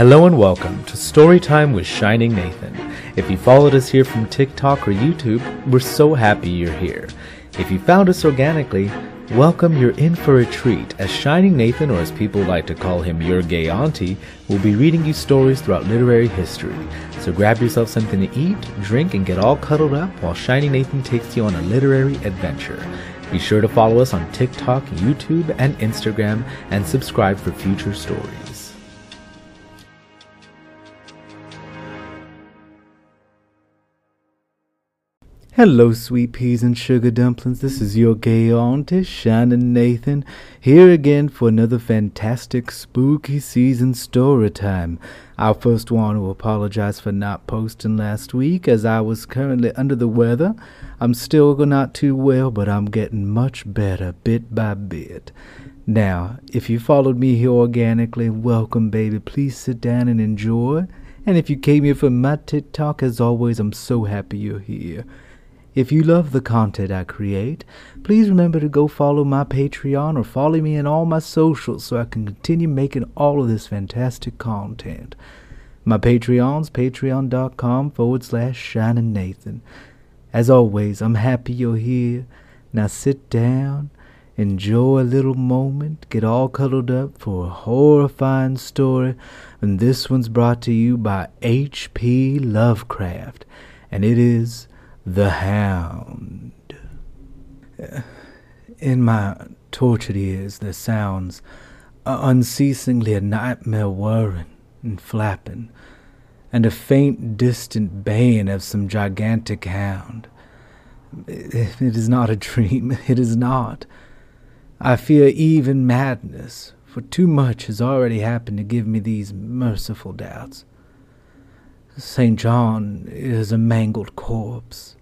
Hello and welcome to Storytime with Shining Nathan. If you followed us here from TikTok or YouTube, we're so happy you're here. If you found us organically, welcome, you're in for a treat, as Shining Nathan, or as people like to call him, your gay auntie, will be reading you stories throughout literary history. So grab yourself something to eat, drink, and get all cuddled up while Shining Nathan takes you on a literary adventure. Be sure to follow us on TikTok, YouTube, and Instagram, and subscribe for future stories. Hello, sweet peas and sugar dumplings. This is your gay auntie, Shining Nathan, here again for another fantastic spooky season story time. I first want to apologize for not posting last week, as I was currently under the weather. I'm still not too well, but I'm getting much better bit by bit. Now, if you followed me here organically, welcome, baby. Please sit down and enjoy. And if you came here for my TikTok, as always, I'm so happy you're here. If you love the content I create, please remember to go follow my Patreon or follow me in all my socials so I can continue making all of this fantastic content. My Patreon's patreon.com forward slash shining Nathan. As always, I'm happy you're here. Now sit down, enjoy a little moment, get all cuddled up for a horrifying story, and this one's brought to you by H.P. Lovecraft, and it is the Hound. In my tortured ears there sounds unceasingly a nightmare whirring and flapping, and a faint distant baying of some gigantic hound. It is not a dream, it is not. I fear even madness, for too much has already happened to give me these merciful doubts. St. John is a mangled corpse.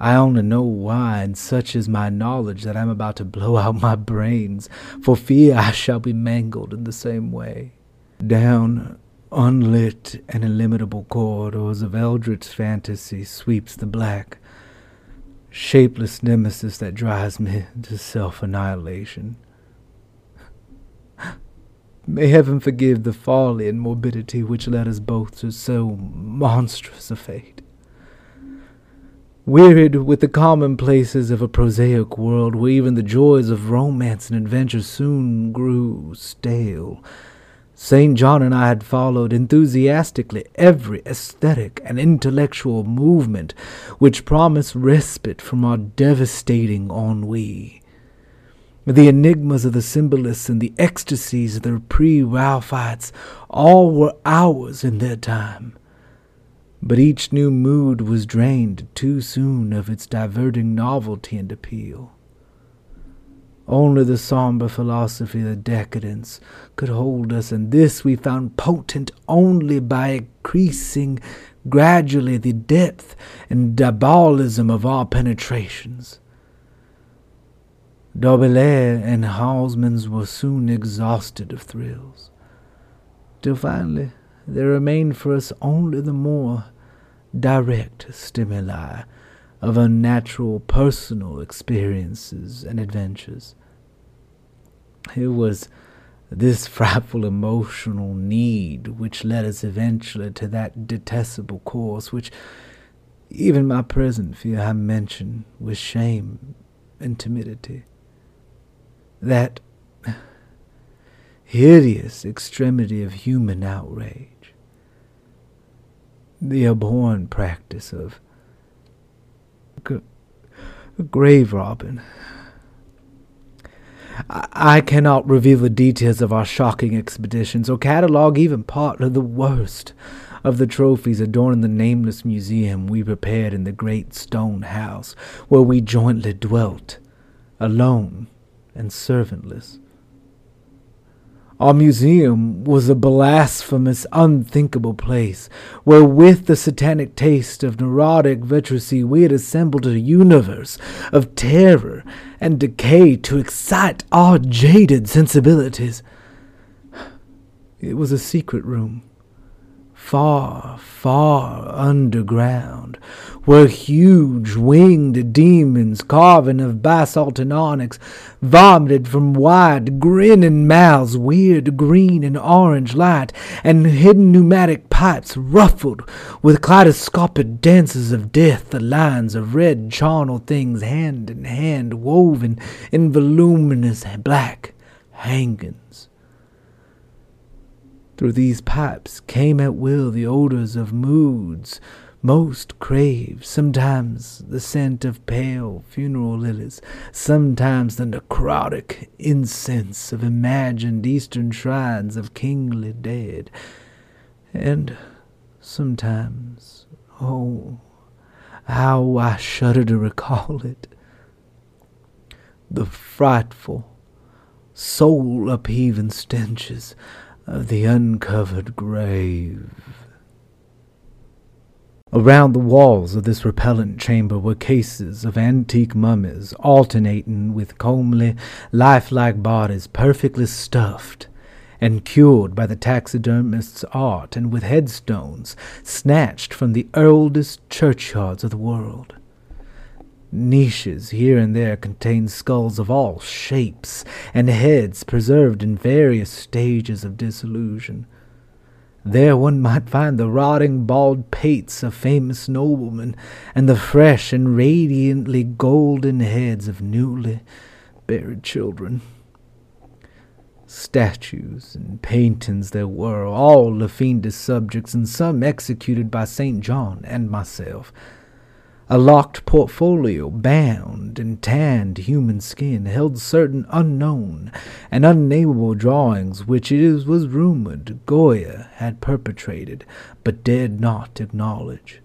I only know why, and such is my knowledge that I am about to blow out my brains, for fear I shall be mangled in the same way. Down unlit and illimitable corridors of eldritch fantasy sweeps the black, shapeless nemesis that drives me to self annihilation. May heaven forgive the folly and morbidity which led us both to so monstrous a fate. Wearied with the commonplaces of a prosaic world where even the joys of romance and adventure soon grew stale, St. John and I had followed enthusiastically every aesthetic and intellectual movement which promised respite from our devastating ennui. The enigmas of the symbolists and the ecstasies of the pre-Raphaelites all were ours in their time. But each new mood was drained too soon of its diverting novelty and appeal. Only the somber philosophy of decadence could hold us, and this we found potent only by increasing gradually the depth and diabolism of our penetrations. Baudelaire and Huysmans were soon exhausted of thrills, till finally there remained for us only the more direct stimuli of unnatural personal experiences and adventures. It was this frightful emotional need which led us eventually to that detestable course which even my present fear I mention with shame and timidity that hideous extremity of human outrage, the abhorrent practice of grave robbing. I-, I cannot reveal the details of our shocking expeditions or catalogue even part of the worst of the trophies adorning the nameless museum we prepared in the great stone house where we jointly dwelt, alone and servantless. Our museum was a blasphemous, unthinkable place, where with the satanic taste of neurotic vitrecy we had assembled a universe of terror and decay to excite our jaded sensibilities. It was a secret room, far, far underground, were huge winged demons carven of basalt and onyx, vomited from wide grinning mouths, weird green and orange light, and hidden pneumatic pipes ruffled with kaleidoscopic dances of death, the lines of red charnel things hand in hand woven in voluminous black hangings. Through these pipes came at will the odors of moods most crave, sometimes the scent of pale funeral lilies, sometimes the necrotic incense of imagined eastern shrines of kingly dead, and sometimes, oh, how I shudder to recall it, the frightful, soul upheaving stenches of the uncovered grave. Around the walls of this repellent chamber were cases of antique mummies, alternating with comely, lifelike bodies perfectly stuffed and cured by the taxidermist's art, and with headstones snatched from the oldest churchyards of the world. Niches here and there contained skulls of all shapes, and heads preserved in various stages of dissolution. There one might find the rotting bald pates of famous noblemen, and the fresh and radiantly golden heads of newly buried children. Statues and paintings there were, all of subjects, and some executed by St. John and myself. A locked portfolio, bound in tanned human skin, held certain unknown and unnameable drawings which it was rumored Goya had perpetrated, but dared not acknowledge.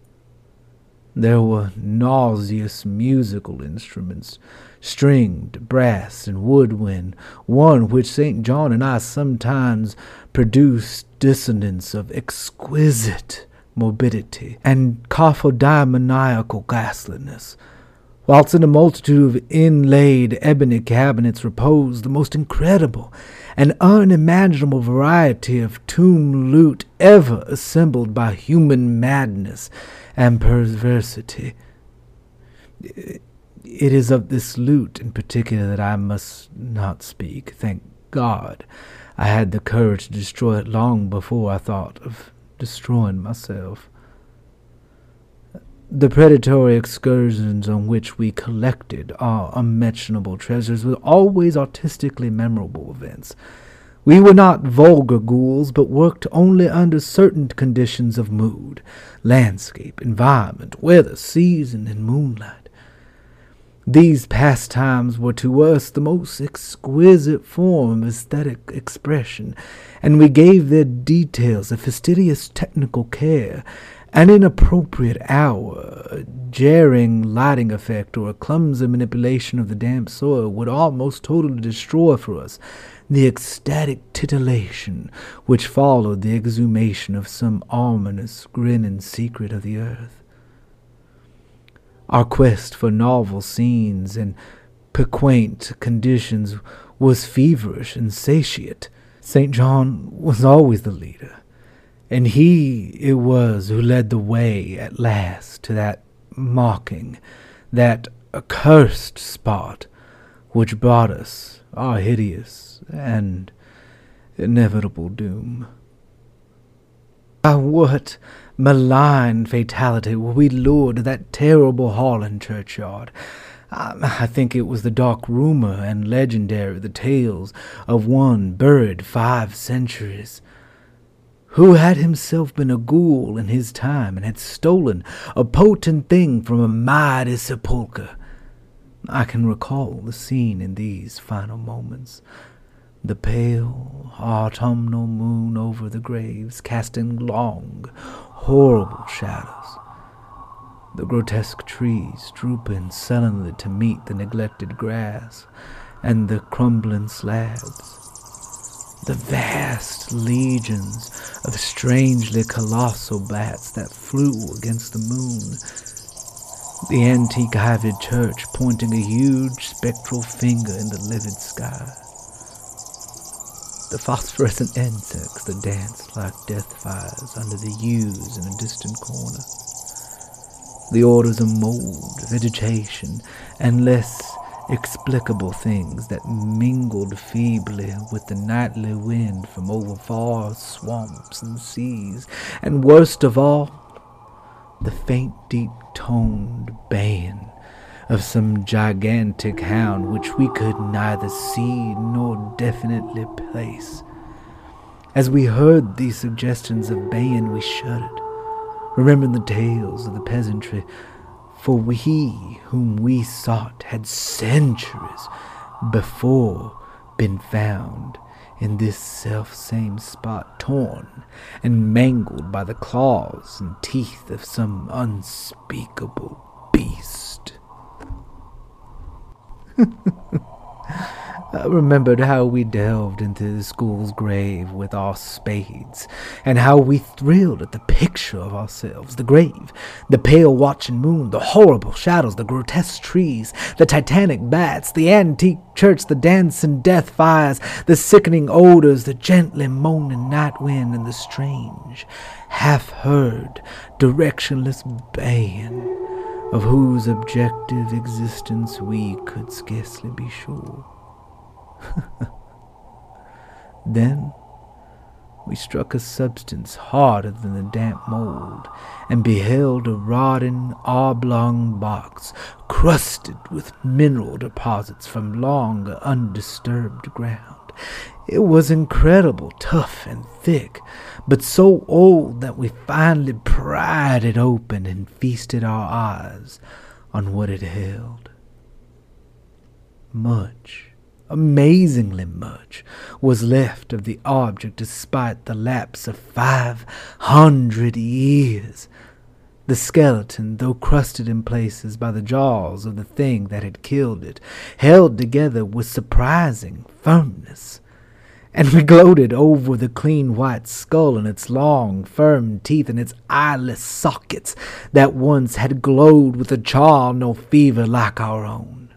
There were nauseous musical instruments, stringed, brass, and woodwind, one which St. John and I sometimes produced dissonance of exquisite morbidity, and cacophonimaniacal ghastliness, whilst in a multitude of inlaid ebony cabinets reposed the most incredible and unimaginable variety of tomb loot ever assembled by human madness and perversity. It is of this loot in particular that I must not speak. Thank God I had the courage to destroy it long before I thought of destroying myself. The predatory excursions on which we collected our unmentionable treasures were always artistically memorable events. We were not vulgar ghouls, but worked only under certain conditions of mood, landscape, environment, weather, season, and moonlight. These pastimes were to us the most exquisite form of aesthetic expression, and we gave their details a fastidious technical care. An inappropriate hour, a jarring lighting effect, or a clumsy manipulation of the damp soil would almost totally destroy for us the ecstatic titillation which followed the exhumation of some ominous, grinning secret of the earth. Our quest for novel scenes and piquant conditions was feverish and satiate. St. John was always the leader, and he it was who led the way at last to that mocking, that accursed spot which brought us our hideous and inevitable doom. Ah, what malign fatality were we lured to that terrible Holland churchyard. Um, I think it was the dark rumor and legendary the tales of one buried five centuries, who had himself been a ghoul in his time and had stolen a potent thing from a mighty sepulchre. I can recall the scene in these final moments the pale autumnal moon over the graves, casting long, horrible shadows. The grotesque trees drooping sullenly to meet the neglected grass and the crumbling slabs. The vast legions of strangely colossal bats that flew against the moon. The antique ivied church pointing a huge spectral finger in the livid sky. The phosphorescent insects that danced like death fires under the yews in a distant corner. The orders of mold, vegetation, and less explicable things that mingled feebly with the nightly wind from over far swamps and seas, and worst of all, the faint, deep toned baying of some gigantic hound which we could neither see nor definitely place. As we heard these suggestions of baying, we shuddered, remembering the tales of the peasantry for he whom we sought had centuries before been found in this self same spot, torn and mangled by the claws and teeth of some unspeakable beast. I remembered how we delved into the school's grave with our spades, and how we thrilled at the picture of ourselves, the grave, the pale watching moon, the horrible shadows, the grotesque trees, the titanic bats, the antique church, the dancing death fires, the sickening odors, the gently moaning night wind, and the strange, half heard, directionless baying of whose objective existence we could scarcely be sure. then we struck a substance harder than the damp mold, and beheld a rotting oblong box crusted with mineral deposits from long undisturbed ground. It was incredible, tough and thick, but so old that we finally pried it open and feasted our eyes on what it held. Much Amazingly much was left of the object despite the lapse of five hundred years. The skeleton, though crusted in places by the jaws of the thing that had killed it, held together with surprising firmness. And we gloated over the clean white skull and its long, firm teeth and its eyeless sockets that once had glowed with a charm no fever like our own.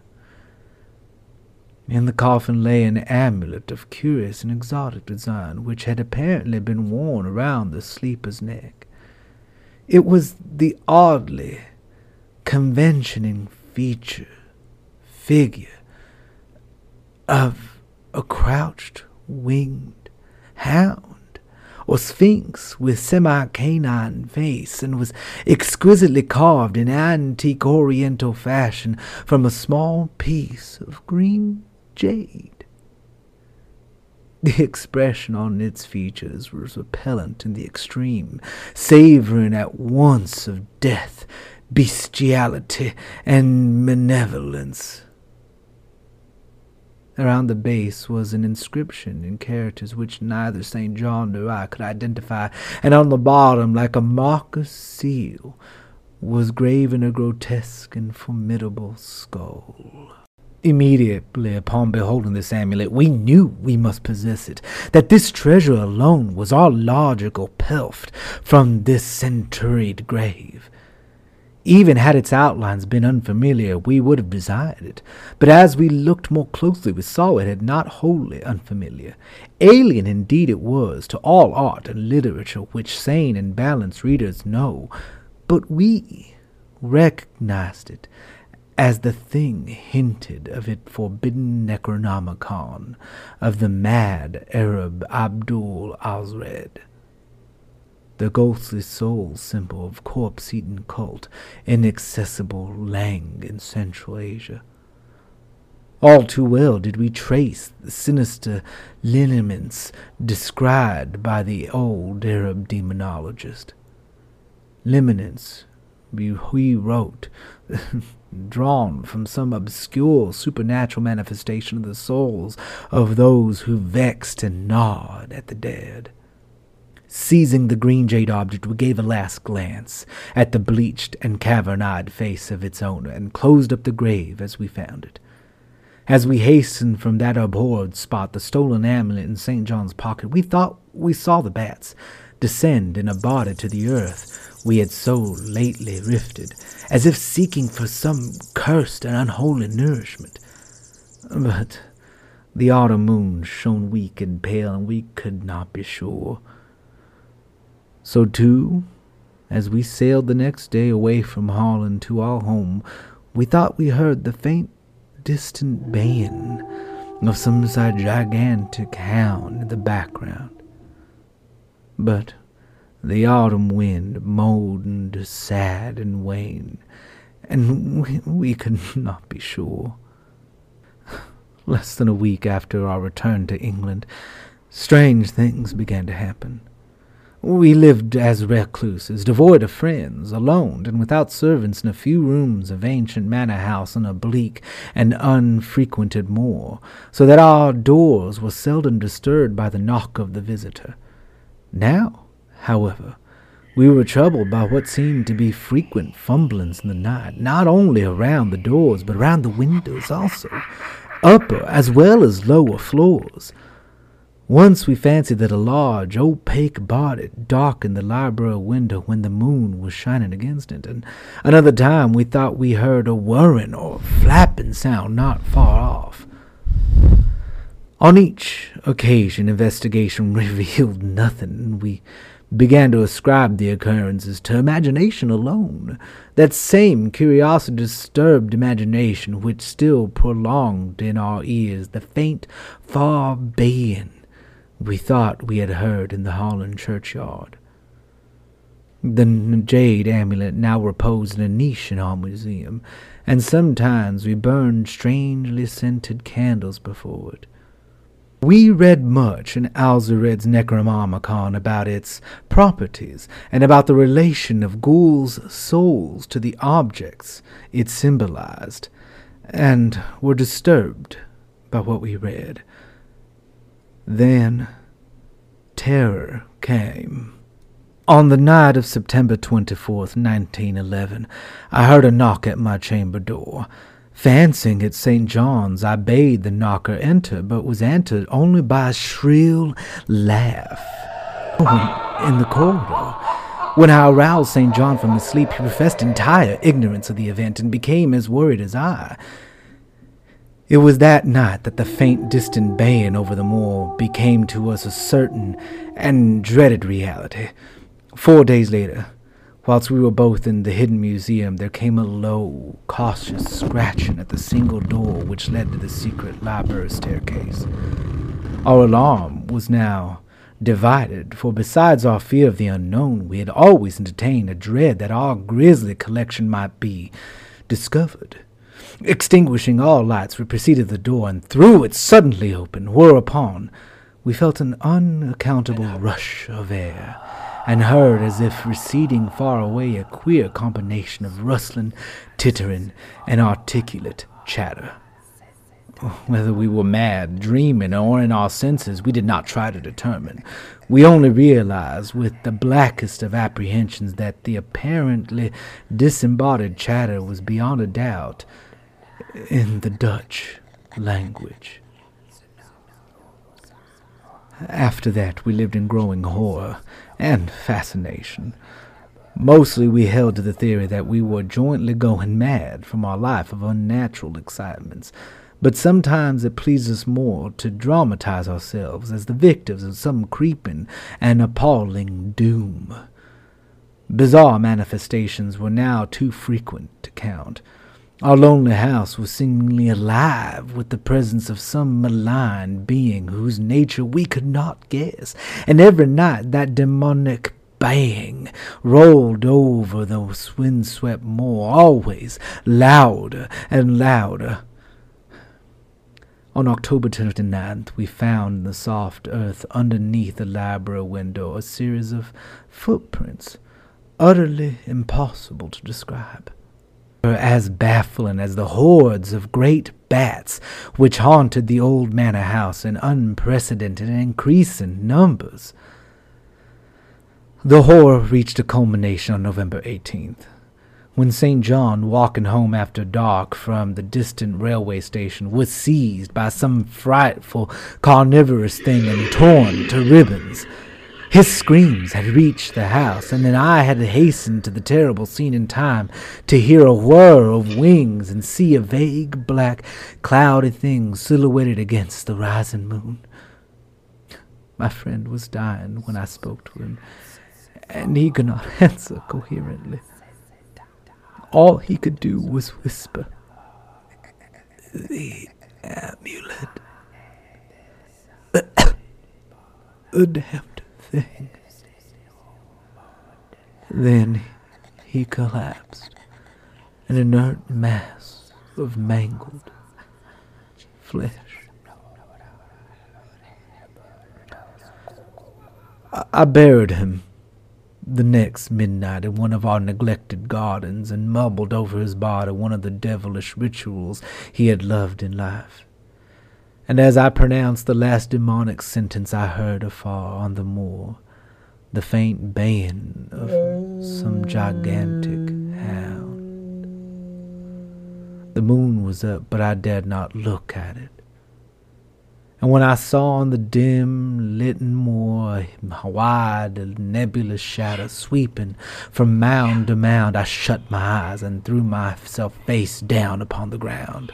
In the coffin lay an amulet of curious and exotic design, which had apparently been worn around the sleeper's neck. It was the oddly conventioning feature, figure of a crouched, winged hound or sphinx with semi-canine face and was exquisitely carved in antique oriental fashion from a small piece of green jade. The expression on its features was repellent in the extreme, savoring at once of death, bestiality, and malevolence. Around the base was an inscription in characters which neither St. John nor I could identify, and on the bottom, like a marker's seal, was graven a grotesque and formidable skull. Immediately upon beholding this amulet, we knew we must possess it, that this treasure alone was our logical pelf from this centuried grave. Even had its outlines been unfamiliar, we would have desired it. But as we looked more closely, we saw it had not wholly unfamiliar. Alien indeed it was to all art and literature which sane and balanced readers know, but we recognized it as the thing hinted of it forbidden Necronomicon of the mad Arab Abdul Alhazred, the ghostly soul symbol of corpse-eaten cult, inaccessible Leng in Central Asia. All too well did we trace the sinister lineaments described by the old Arab demonologist. Lineaments we wrote drawn from some obscure supernatural manifestation of the souls of those who vexed and gnawed at the dead. Seizing the green jade object, we gave a last glance at the bleached and cavern-eyed face of its owner, and closed up the grave as we found it. As we hastened from that abhorred spot, the stolen amulet in St. John's pocket, we thought we saw the bats descend in a body to the earth, we had so lately rifted, as if seeking for some cursed and unholy nourishment. But The autumn moon shone weak and pale, and we could not be sure. So, too, as we sailed the next day away from Holland to our home, we thought we heard the faint, distant baying of some gigantic hound in the background. But the autumn wind moaned sad and wan, and we, we could not be sure. Less than a week after our return to England, strange things began to happen. We lived as recluses, devoid of friends, alone, and without servants in a few rooms of ancient manor house on a bleak and unfrequented moor, so that our doors were seldom disturbed by the knock of the visitor. Now, however, we were troubled by what seemed to be frequent fumblings in the night, not only around the doors, but around the windows also, upper as well as lower floors. Once we fancied that a large, opaque body darkened the library window when the moon was shining against it, and another time we thought we heard a whirring or flapping sound not far off. On each occasion, investigation revealed nothing, and we began to ascribe the occurrences to imagination alone. That same curiosity disturbed imagination which still prolonged in our ears the faint, far baying we thought we had heard in the Holland churchyard. The jade amulet now reposed in a niche in our museum, and sometimes we burned strangely scented candles before it. We read much in Alhazred's Necronomicon about its properties and about the relation of ghouls' souls to the objects it symbolized, and were disturbed by what we read. Then terror came. On the night of September 24th, 1911, I heard a knock at my chamber door. Fancying it St. John's, I bade the knocker enter, but was answered only by a shrill laugh in the corridor. When I aroused St. John from his sleep, he professed entire ignorance of the event and became as worried as I. It was that night that the faint, distant baying over the moor became to us a certain and dreaded reality. Four days later, whilst we were both in the hidden museum, there came a low, cautious scratching at the single door which led to the secret library staircase. Our alarm was now divided, for besides our fear of the unknown, we had always entertained a dread that our grisly collection might be discovered. Extinguishing all lights, we proceeded to the door and threw it suddenly open, whereupon we felt an unaccountable rush of air, and heard, as if receding far away, a queer combination of rustling, tittering, and articulate chatter. Whether we were mad, dreaming, or in our senses, we did not try to determine. We only realized, with the blackest of apprehensions, that the apparently disembodied chatter was beyond a doubt in the Dutch language. After that, we lived in growing horror and fascination. Mostly we held to the theory that we were jointly going mad from our life of unnatural excitements, but sometimes it pleased us more to dramatize ourselves as the victims of some creeping and appalling doom. Bizarre manifestations were now too frequent to count. Our lonely house was seemingly alive with the presence of some malign being whose nature we could not guess, and every night that demonic bang rolled over the wind-swept moor, always louder and louder. On October 29th, we found in the soft earth underneath the library window a series of footprints, utterly impossible to describe were as baffling as the hordes of great bats which haunted the old manor house in unprecedented and increasing numbers. The horror reached a culmination on November 18th, when St. John, walking home after dark from the distant railway station, was seized by some frightful carnivorous thing and torn to ribbons. His screams had reached the house, and then I had hastened to the terrible scene in time to hear a whir of wings and see a vague black, cloudy thing silhouetted against the rising moon. My friend was dying when I spoke to him, and he could not answer coherently. All he could do was whisper, The amulet. a damned thing. Then he collapsed, an inert mass of mangled flesh. I buried him the next midnight in one of our neglected gardens and mumbled over his body one of the devilish rituals he had loved in life. And as I pronounced the last demonic sentence, I heard afar on the moor the faint baying of some gigantic hound. The moon was up, but I dared not look at it. And when I saw on the dim, litten moor a wide, nebulous shadow sweeping from mound to mound, I shut my eyes and threw myself face down upon the ground.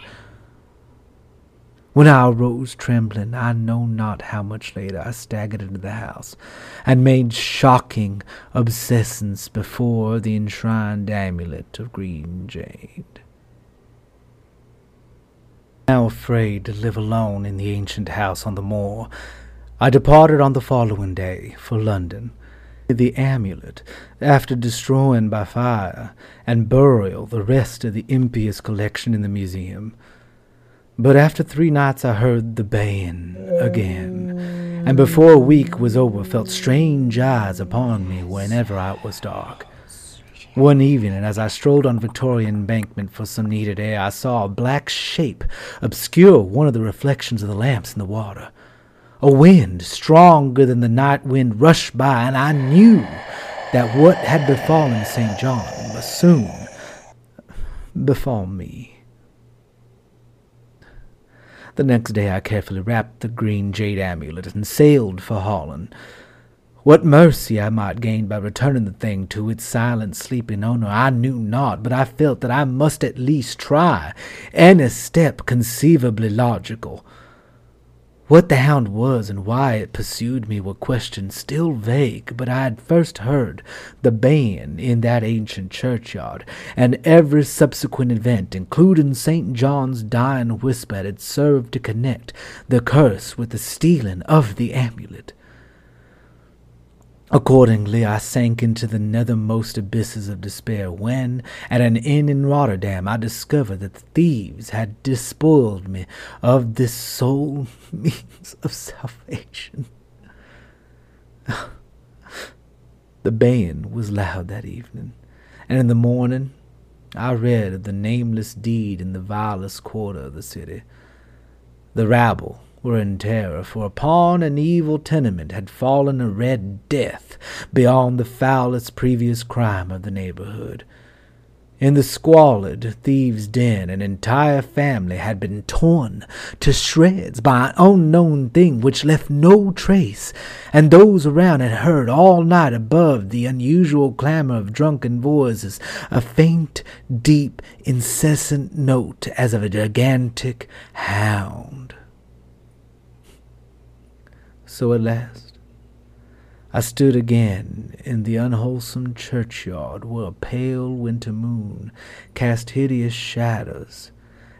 When I arose trembling, I know not how much later, I staggered into the house and made shocking obeisance before the enshrined amulet of green jade now afraid to live alone in the ancient house on the moor, I departed on the following day for London. The amulet, after destroying by fire and burial the rest of the impious collection in the museum. But after three nights I heard the baying again, and before a week was over felt strange eyes upon me whenever it was dark. One evening, as I strolled on Victoria Embankment for some needed air, I saw a black shape obscure one of the reflections of the lamps in the water. A wind, stronger than the night wind, rushed by, and I knew that what had befallen St. John must soon befall me. The next day I carefully wrapped the green jade amulet and sailed for Holland. What mercy I might gain by returning the thing to its silent, sleeping owner, I knew not, but I felt that I must at least try any step conceivably logical. What the hound was and why it pursued me were questions still vague, but I had first heard the baying in that ancient churchyard, and every subsequent event, including St. John's dying whisper, had served to connect the curse with the stealing of the amulet. Accordingly, I sank into the nethermost abysses of despair when, at an inn in Rotterdam, I discovered that the thieves had despoiled me of this sole means of salvation. the baying was loud that evening, and in the morning I read of the nameless deed in the vilest quarter of the city. The rabble were in terror, for upon an evil tenement had fallen a red death beyond the foulest previous crime of the neighborhood. In the squalid thieves' den, an entire family had been torn to shreds by an unknown thing which left no trace, and those around had heard all night above the unusual clamor of drunken voices a faint, deep, incessant note as of a gigantic hound. So at last. I stood again in the unwholesome churchyard where a pale winter moon cast hideous shadows,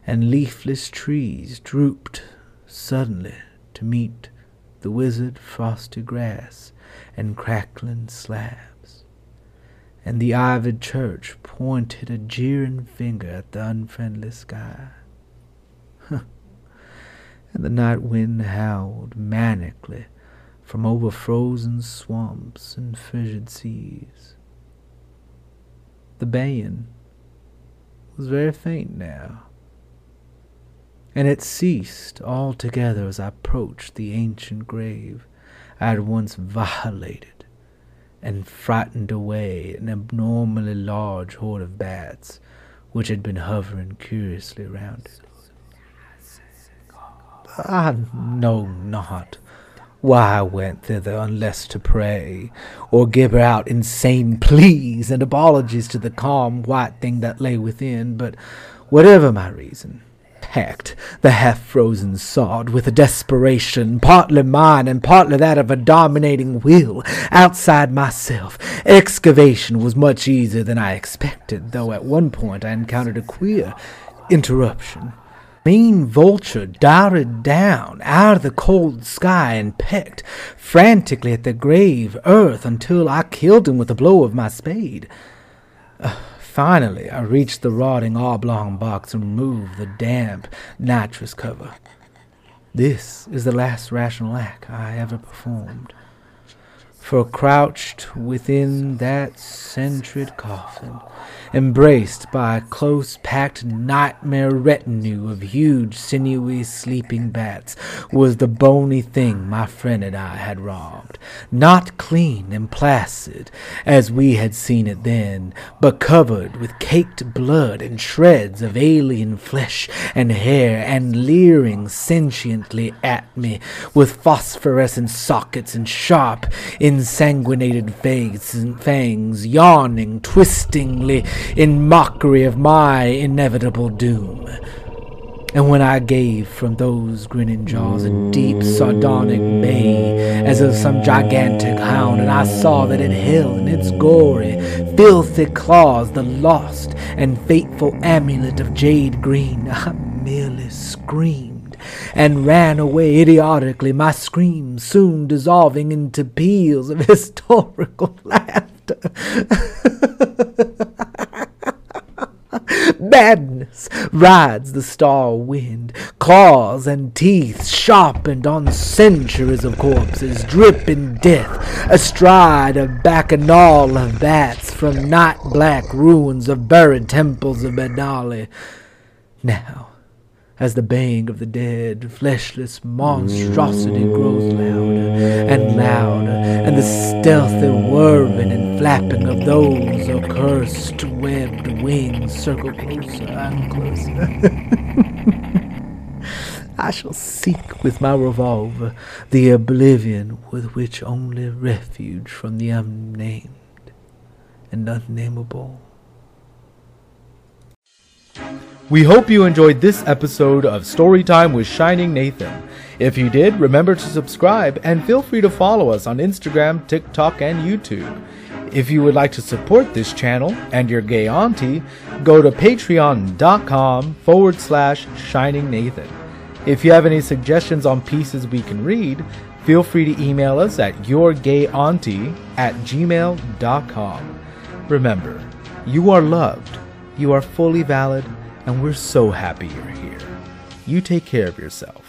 and leafless trees drooped suddenly to meet the wizard frosty grass and crackling slabs, and the ivied church pointed a jeering finger at the unfriendly sky and the night wind howled manically from over frozen swamps and frigid seas. The baying was very faint now, and it ceased altogether as I approached the ancient grave I had once violated and frightened away an abnormally large horde of bats which had been hovering curiously around it. Ah, I know not Why I went thither unless to pray, or gibber out insane pleas and apologies to the calm white thing that lay within, but whatever my reason, packed the half frozen sod with a desperation, partly mine and partly that of a dominating will outside myself. Excavation was much easier than I expected, though at one point I encountered a queer interruption mean vulture darted down out of the cold sky and pecked frantically at the grave earth until I killed him with a blow of my spade. Uh, finally, I reached the rotting oblong box and removed the damp nitrous cover. This is the last rational act I ever performed. For crouched within that sentred coffin embraced by a close packed nightmare retinue of huge, sinewy, sleeping bats, was the bony thing my friend and I had robbed. Not clean and placid, as we had seen it then, but covered with caked blood and shreds of alien flesh and hair, and leering sentiently at me with phosphorescent sockets and sharp, ensanguinated fangs, yawning twistingly in mockery of my inevitable doom. And when I gave from those grinning jaws a deep sardonic bay, as of some gigantic hound, and I saw that it held in its gory, filthy claws the lost and fateful amulet of jade green, I merely screamed and ran away idiotically, my screams soon dissolving into peals of historical laughter. Madness rides the star wind, claws and teeth sharpened on centuries of corpses, dripping death, astride a bacchanal of bats from night black ruins of buried temples of Belial. Now, as the baying of the dead, fleshless monstrosity grows louder and louder, and the stealthy whirring and flapping of those accursed webbed wings circle closer and closer. I shall seek with my revolver the oblivion with which only refuge from the unnamed and unnameable. We hope you enjoyed this episode of Storytime with Shining Nathan. If you did, remember to subscribe and feel free to follow us on Instagram, TikTok, and YouTube. If you would like to support this channel and your gay auntie, go to patreon.com forward slash Shining Nathan. If you have any suggestions on pieces we can read, feel free to email us at yourgayauntie at gmail.com. Remember, you are loved, you are fully valid, and we're so happy you're here. You take care of yourself.